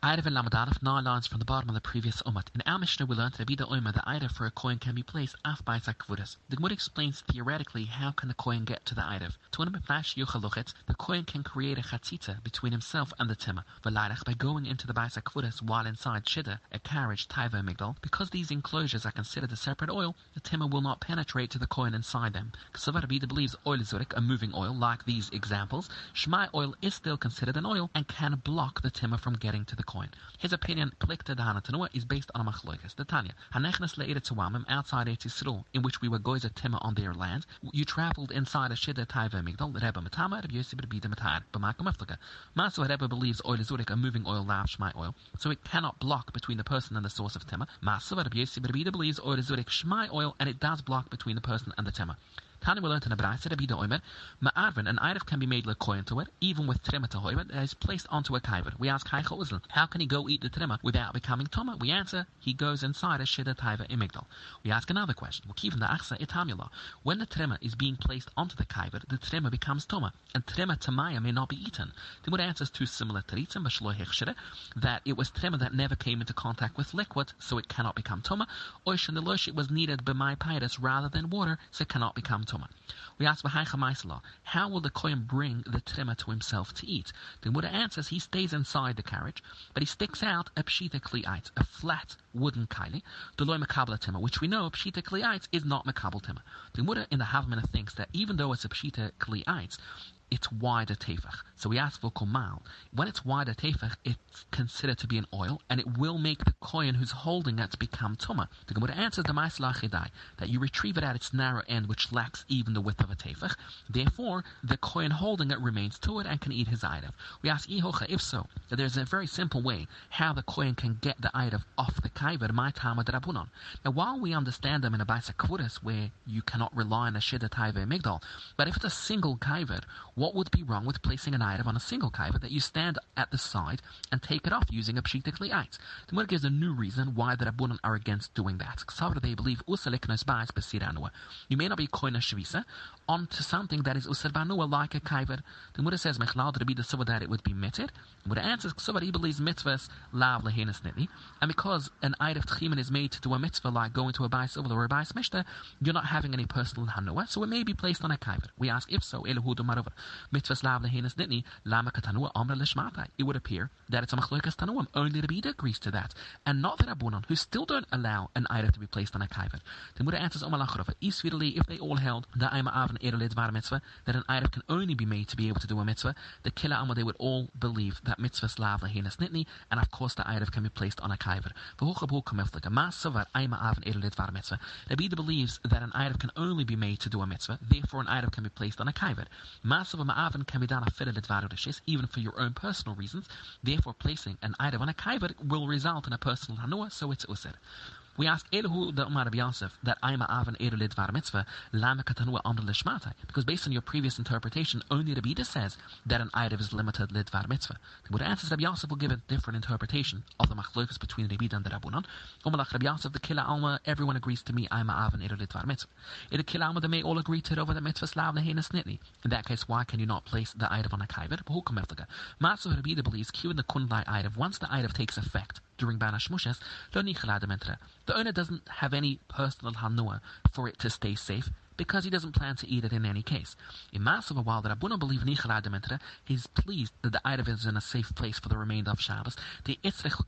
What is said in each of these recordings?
Eidef and Lamadalef, nine lines from the bottom of the previous Umat. In our Mishnah, we learned that Abida Oima, the Eidef for a coin can be placed af by Zakvudas. The Gemara explains theoretically how can the coin get to the Eidef. To the coin can create a chatzita between himself and the Timah. V'lairach, by going into the Bais while inside Shida, a carriage, Taiva Migdal, because these enclosures are considered a separate oil, the Timah will not penetrate to the coin inside them. Ksavar Abida believes oil is a moving oil, like these examples. Shmai oil is still considered an oil and can block the Timah from getting to the coin. His opinion, Plikta Dahana Tanua, is based on a machloikas. The Tanya, Hanechnas Le'edet Tawamim, outside Eretz Yisrael, in which we were goyza Timah on their land, you travelled inside a Shida Taiva Migdal, Rebbe Matama, Rebbe Yosef, Rebbe Matar, B'maka Maflaka. Masu Rebbe believes oil is a moving oil, lav Shmai oil, so it cannot block between the person and the source of Timah. Masu Rebbe Yosef, Rebbe believes oil is Shmai oil, and it does block between the person and the Timah. Tani will learn in a brayse, Rabbi Oimer, Ma'arvin, an Eiref can be made lekoyin to it, even with trima tehoimer, that is placed onto a kaiver. We ask Haicha Uzl, how can he go eat the trima without becoming toma? We answer, he goes inside a shida taiva imigdal. We ask another question, Wakivin the achsa itamula. When the trima is being placed onto the kaiver, the trima becomes toma, and trima tamaya may not be eaten. The Muda answers two similar tritzim, b'shlo that it was trima that never came into contact with liquid, so it cannot become toma, or it was needed b'mai pyrus rather than water, so it cannot become tuma. We ask behind Chamaisla, how will the kohen bring the trema to himself to eat? The Muda answers he stays inside the carriage, but he sticks out a pshita kli'ait, a flat wooden kaili, the loy makabla which we know pshita kli'ait is not makabel tema. The Muda in the Havmina thinks that even though it's a pshita kli'ait, it's wider tefach. So we ask for kumal. When it's wider tefach, it's considered to be an oil, and it will make the kohen who's holding it become tuma. The Gemara answers the ma'aslachidai that you retrieve it at its narrow end, which lacks even the width of a tefach. Therefore, the kohen holding it remains to it and can eat his item. We ask ihocha, if so, that there's a very simple way how the kohen can get the item off the kaiver, my tama drabunon. Now, while we understand them in a baisa where you cannot rely on a shida taiva migdal, but if it's a single kaiver, what would be wrong with placing an item on a single kaiva that you stand at the side and take it off using a pshitikli ait? The Gemara gives a new reason why the Rabbanon are against doing that. They believe. You may not be koina shvisa onto something that is usar banua like a kaiva. The Gemara says mechlal to be the that it would be mitted. The Gemara answers he believes mitzvahs lav lehenas nitli. And because an item tchimin is made to do a mitzvah like going to a bais or a bais mishta, you're not having any personal hanua, so it may be placed on a kaiva. We ask if so, elahu marova mitzvahs lav lehenas nitni lama katanua amra lishmatai. It would appear that it's a machlokas tanuam. Only Bida agrees to that, and not the Rabbanon, who still don't allow an item to be placed on a kaivan. The Muda answers Omalachrova. Isvidali, if they all held that I'm avan erelid var mitzvah, that an item can only be made to be able to do a mitzvah, the killer Amma they would all believe that mitzvahs lav lehenas nitni, and of course the item can be placed on a. The Bida believes that an item can only be made to do a mitzvah, therefore an item can be placed on a ma'avan can be done a even for your own personal reasons. Therefore, placing an item on a kaiver will result in a personal hanua, so it's usir. We ask Elahu the Umar Yosef that I'm a Avan Erulid Var Mitzvah, Lama Katanua Amr Lishmata, because based on your previous interpretation, only Bida says that an item is limited Lid Var Mitzvah. The Buddha answers Rabbi Yosef will give a different interpretation of the Machlokas between Bida and the Rabbunan. Umalach Rabbi Yosef, the Kila Alma, everyone agrees to me, I'm a Avan Erulid Var Mitzvah. In the Kila Alma, they may all agree to it over the Mitzvah Slav Lehena Snitni. In that case, why can you not place the item on a Kaiver? Behukum Eflaga. Matsu Rabbi believes, Q in the Kundai item, once the item takes effect, during Banash Mushes, the owner doesn't have any personal hanua for it to stay safe because he doesn't plan to eat it in any case. In Masova, while the Rabbuna believe he's pleased that the item is in a safe place for the remainder of Shabbos. The Itzrich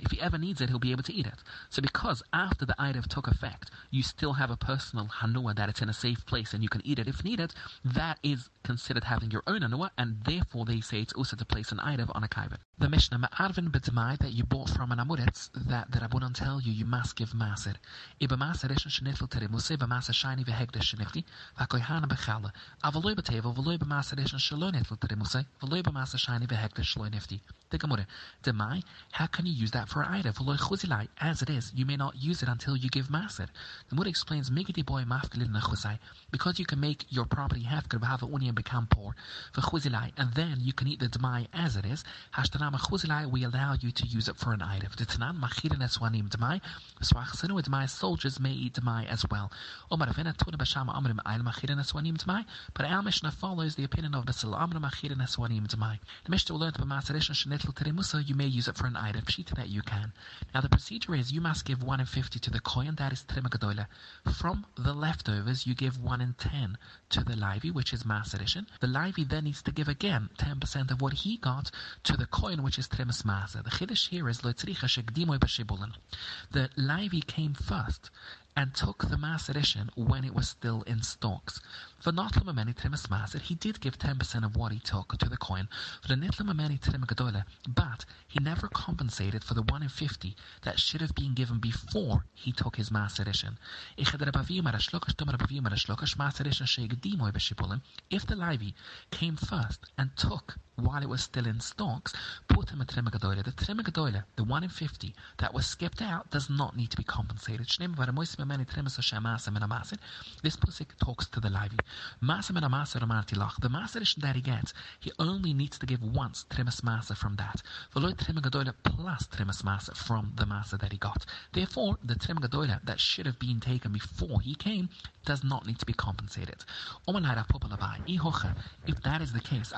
If he ever needs it, he'll be able to eat it. So because after the item took effect, you still have a personal hanua that it's in a safe place and you can eat it if needed, that is considered having your own hanua, and therefore they say it's also to place an item on a kaivet. The Mishnah Ma'arvin B'dmai that you bought from an amuretz that the Rabbunan tell you you must give maser. Iba maser rishon shenifel terimuse, iba maser shiny vehegdesh shenifli, vakoyhana bechala. Avaloi b'tevel, v'loi b'maser rishon shelo nifel terimuse, v'loi b'maser shiny vehegdesh shelo nifti. The Gemara, Demai, how can you use that for an item? V'loi chuzilai, as it is, you may not use it until you give maser. The Gemara explains, Migdi boy mafkelin nechuzai, because you can make your property good, have it and become poor, v'chuzilai, and then you can eat the Demai as it is, hashtanam we allow you to use it for an item. The Tanan Machirin Eswanim Demai, Swachsenu Demai soldiers may eat Demai as well. Omar Avena Tuna Tama Amrim Ayla Machirin Aswanim Tamai, but our Mishnah follows the opinion of Basil Amrim Machirin Aswanim Tamai. The Mishnah will learn by Masarishan Shanitl Teremusa, you may use it for an item, Pshita that you can. Now the procedure is you must give 1 in 50 to the coin, that is Tremagadole. From the leftovers, you give 1 in 10 to the Livy, which is Masarishan. The Livy then needs to give again 10% of what he got to the coin, which is Tremas Masa. The Chiddush here is Lotzricha Shekdimoy Bashibulin. The Livy came first and took the mass edition when it was still in stocks. For Notlam Ameni Trimas he did give 10% of what he took to the coin for the Nitlam Ameni but he never compensated for the 1 in 50 that should have been given before he took his mass edition. If the Livy came first and took while it was still in stocks, put him a Trimagadole. The Trimagadole, the 1 in 50 that was skipped out, does not need to be compensated. This pusik talks to the Levi. The masa that he gets, he only needs to give once trimas masa from that. V'loy trim gadola plus trimas masa from the masa that he got. Therefore, the trim gadola that should have been taken before he came does not need to be compensated. If that is the case,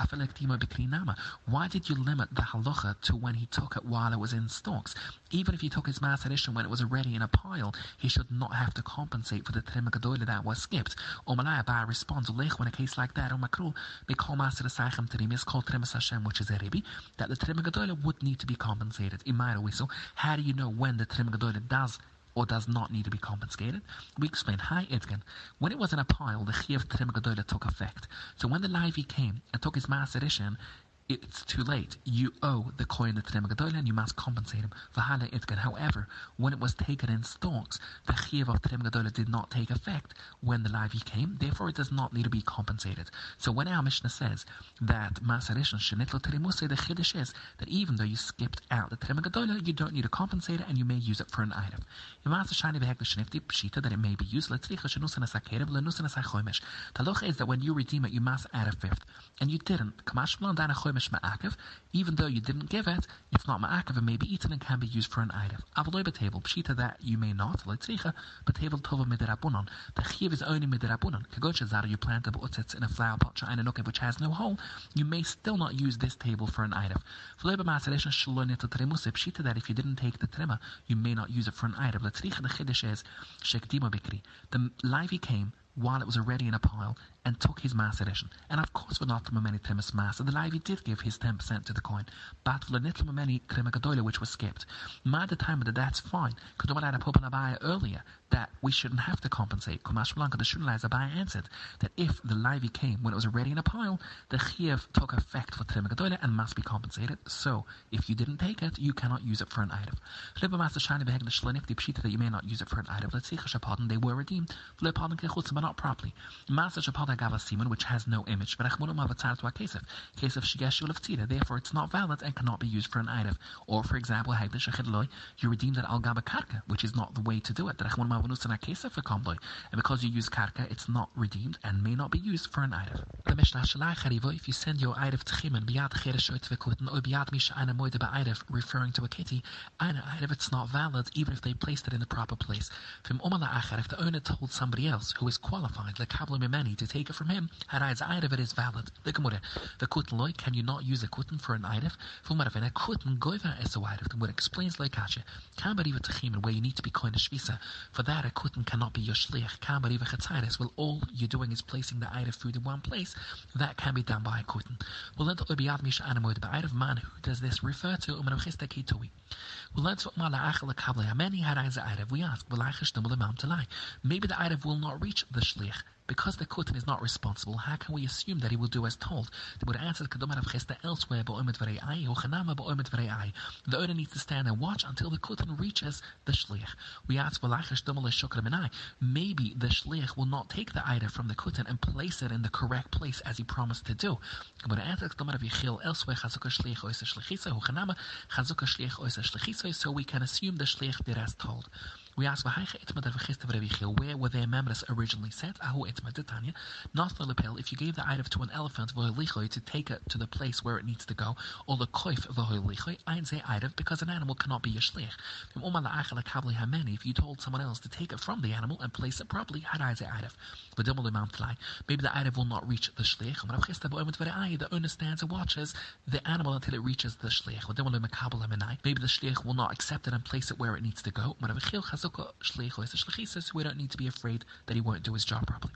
why did you limit the halacha to when he took it while it was in stocks? Even if he took his mass edition when it was already in a pile, he should not have to compensate for the trim gadola that was skipped. Omalaya responds, when a case like that, Omakru, call master Saichem Trim is called Trimas Hashem, which is a Rebbe, that the Trim gadola would need to be compensated. In my whistle, how do you know when the Trim gadola does or does not need to be compensated. We explain, hi Edgen, when it was in a pile, the Chiev Trim Gadola took effect. So when the Levi came and took his mass edition, it's too late. You owe the coin to the Gedolah and you must compensate him. V'hala itkan. However, when it was taken in stocks, the chiyuv of Trem Gedolah did not take effect when the Levi came. Therefore, it does not need to be compensated. So when our Mishnah says that Masarishan Shenitlo Terimuse, the chiddush is that even though you skipped out the Gedolah, you don't need to compensate it and you may use it for an item. That it may be used. The loch is that when you redeem it, you must add a fifth, and you didn't ma'akiv, even though you didn't give it, if not ma'akiv, it may be eaten and can be used for an item. Avaloy table pshita that you may not, leitzricha, table tova midirabunon. The chiv is only midirabunon. Kagocha zara, you plant a bu'otzitz in a flower pot sha'ina nukev which has no hole, you may still not use this table for an item. V'loy b'masaresh shalonita tremuse, pshita that if you didn't take the trema, you may not use it for an item. Leitzricha, the chiddush is, shekdima bikri. The livey came, while it was already in a pile and took his mass edition. And of course, for not many Timus mass, the Levi did give his 10% to the coin, but for the little many Kremagadoyle, which was skipped. My the time that that's fine. Could have had a Pope and earlier that we shouldn't have to compensate. Kumash Blanca, the Shunlai Abaya answered that if the Levi came when it was already in a pile, the Chiev took effect for Kremagadoyle and must be compensated. So, if you didn't take it, you cannot use it for an item. Master Shani Beheg the Shlenif, the Pshita that you may not use it for an item. Let's see, Chashapadan, they were redeemed. Flipadan Kechutz, but not properly. Master Shapadan Gava Simon, which has no image, but Achmunim Avatar to case of case of Leftira, therefore it's not valid and cannot be used for an item. Or for example, Hagdish Achidloi, you redeem that Al Gaba Karka, which is not the way to do it. That Avanus in a case of a Komloi. And because you use Karka, it's not redeemed and may not be used for an item. The Mishnah Shalai if you send your item to Chimen, Biat Chereshoit Vekuten, or oh, Biat Misha Ana Moide Ba'idef, referring to a kitty, Ana Idef, it's not valid even if they placed it in the proper place. From Omala Achar, if the owner told somebody else who is qualified, like Kabbalah Mimeni, to take it from him, Harai's Eirev it is valid. The Gemara, the Kutten loy, can you not use a Kutten for an Eirev? Fumarafin, a Kutten goiva is a Eirev. The Gemara explains like Kasha. Kambariva Techimin, where you need to be coin a Shvisa. For that, a Kutten cannot be your Shliach. Kambariva Chatzaris, well, all you're doing is placing the Eirev food in one place. That can be done by a Kutten. Well, let the Obiad Misha the Eirev man, who does this refer to Umanachista Kitui. Well, let's what Mala Achel Kabla. Many Harai's Eirev. We ask, will Maybe the Eirev will not reach the Shliach because the Kutan is not responsible, how can we assume that he will do as told? The Buddha answered, elsewhere, the owner needs to stand and watch until the Kutan reaches the Shliach. We ask, maybe the Shliach will not take the item from the Kutan and place it in the correct place as he promised to do. The Buddha answered, elsewhere, so we can assume the Shliach did as told. We ask where were their members originally set? Ahu Tanya. Not the lapel, if you gave the item to an elephant to take it to the place where it needs to go, or the koif I'd say item because an animal cannot be a shlich. If you told someone else to take it from the animal and place it properly, I'd say item. Maybe the item will not reach the shlich. The owner stands and watches the animal until it reaches the shlich. Maybe the shlich will not accept it and place it where it needs to go. We don't need to be afraid that he won't do his job properly.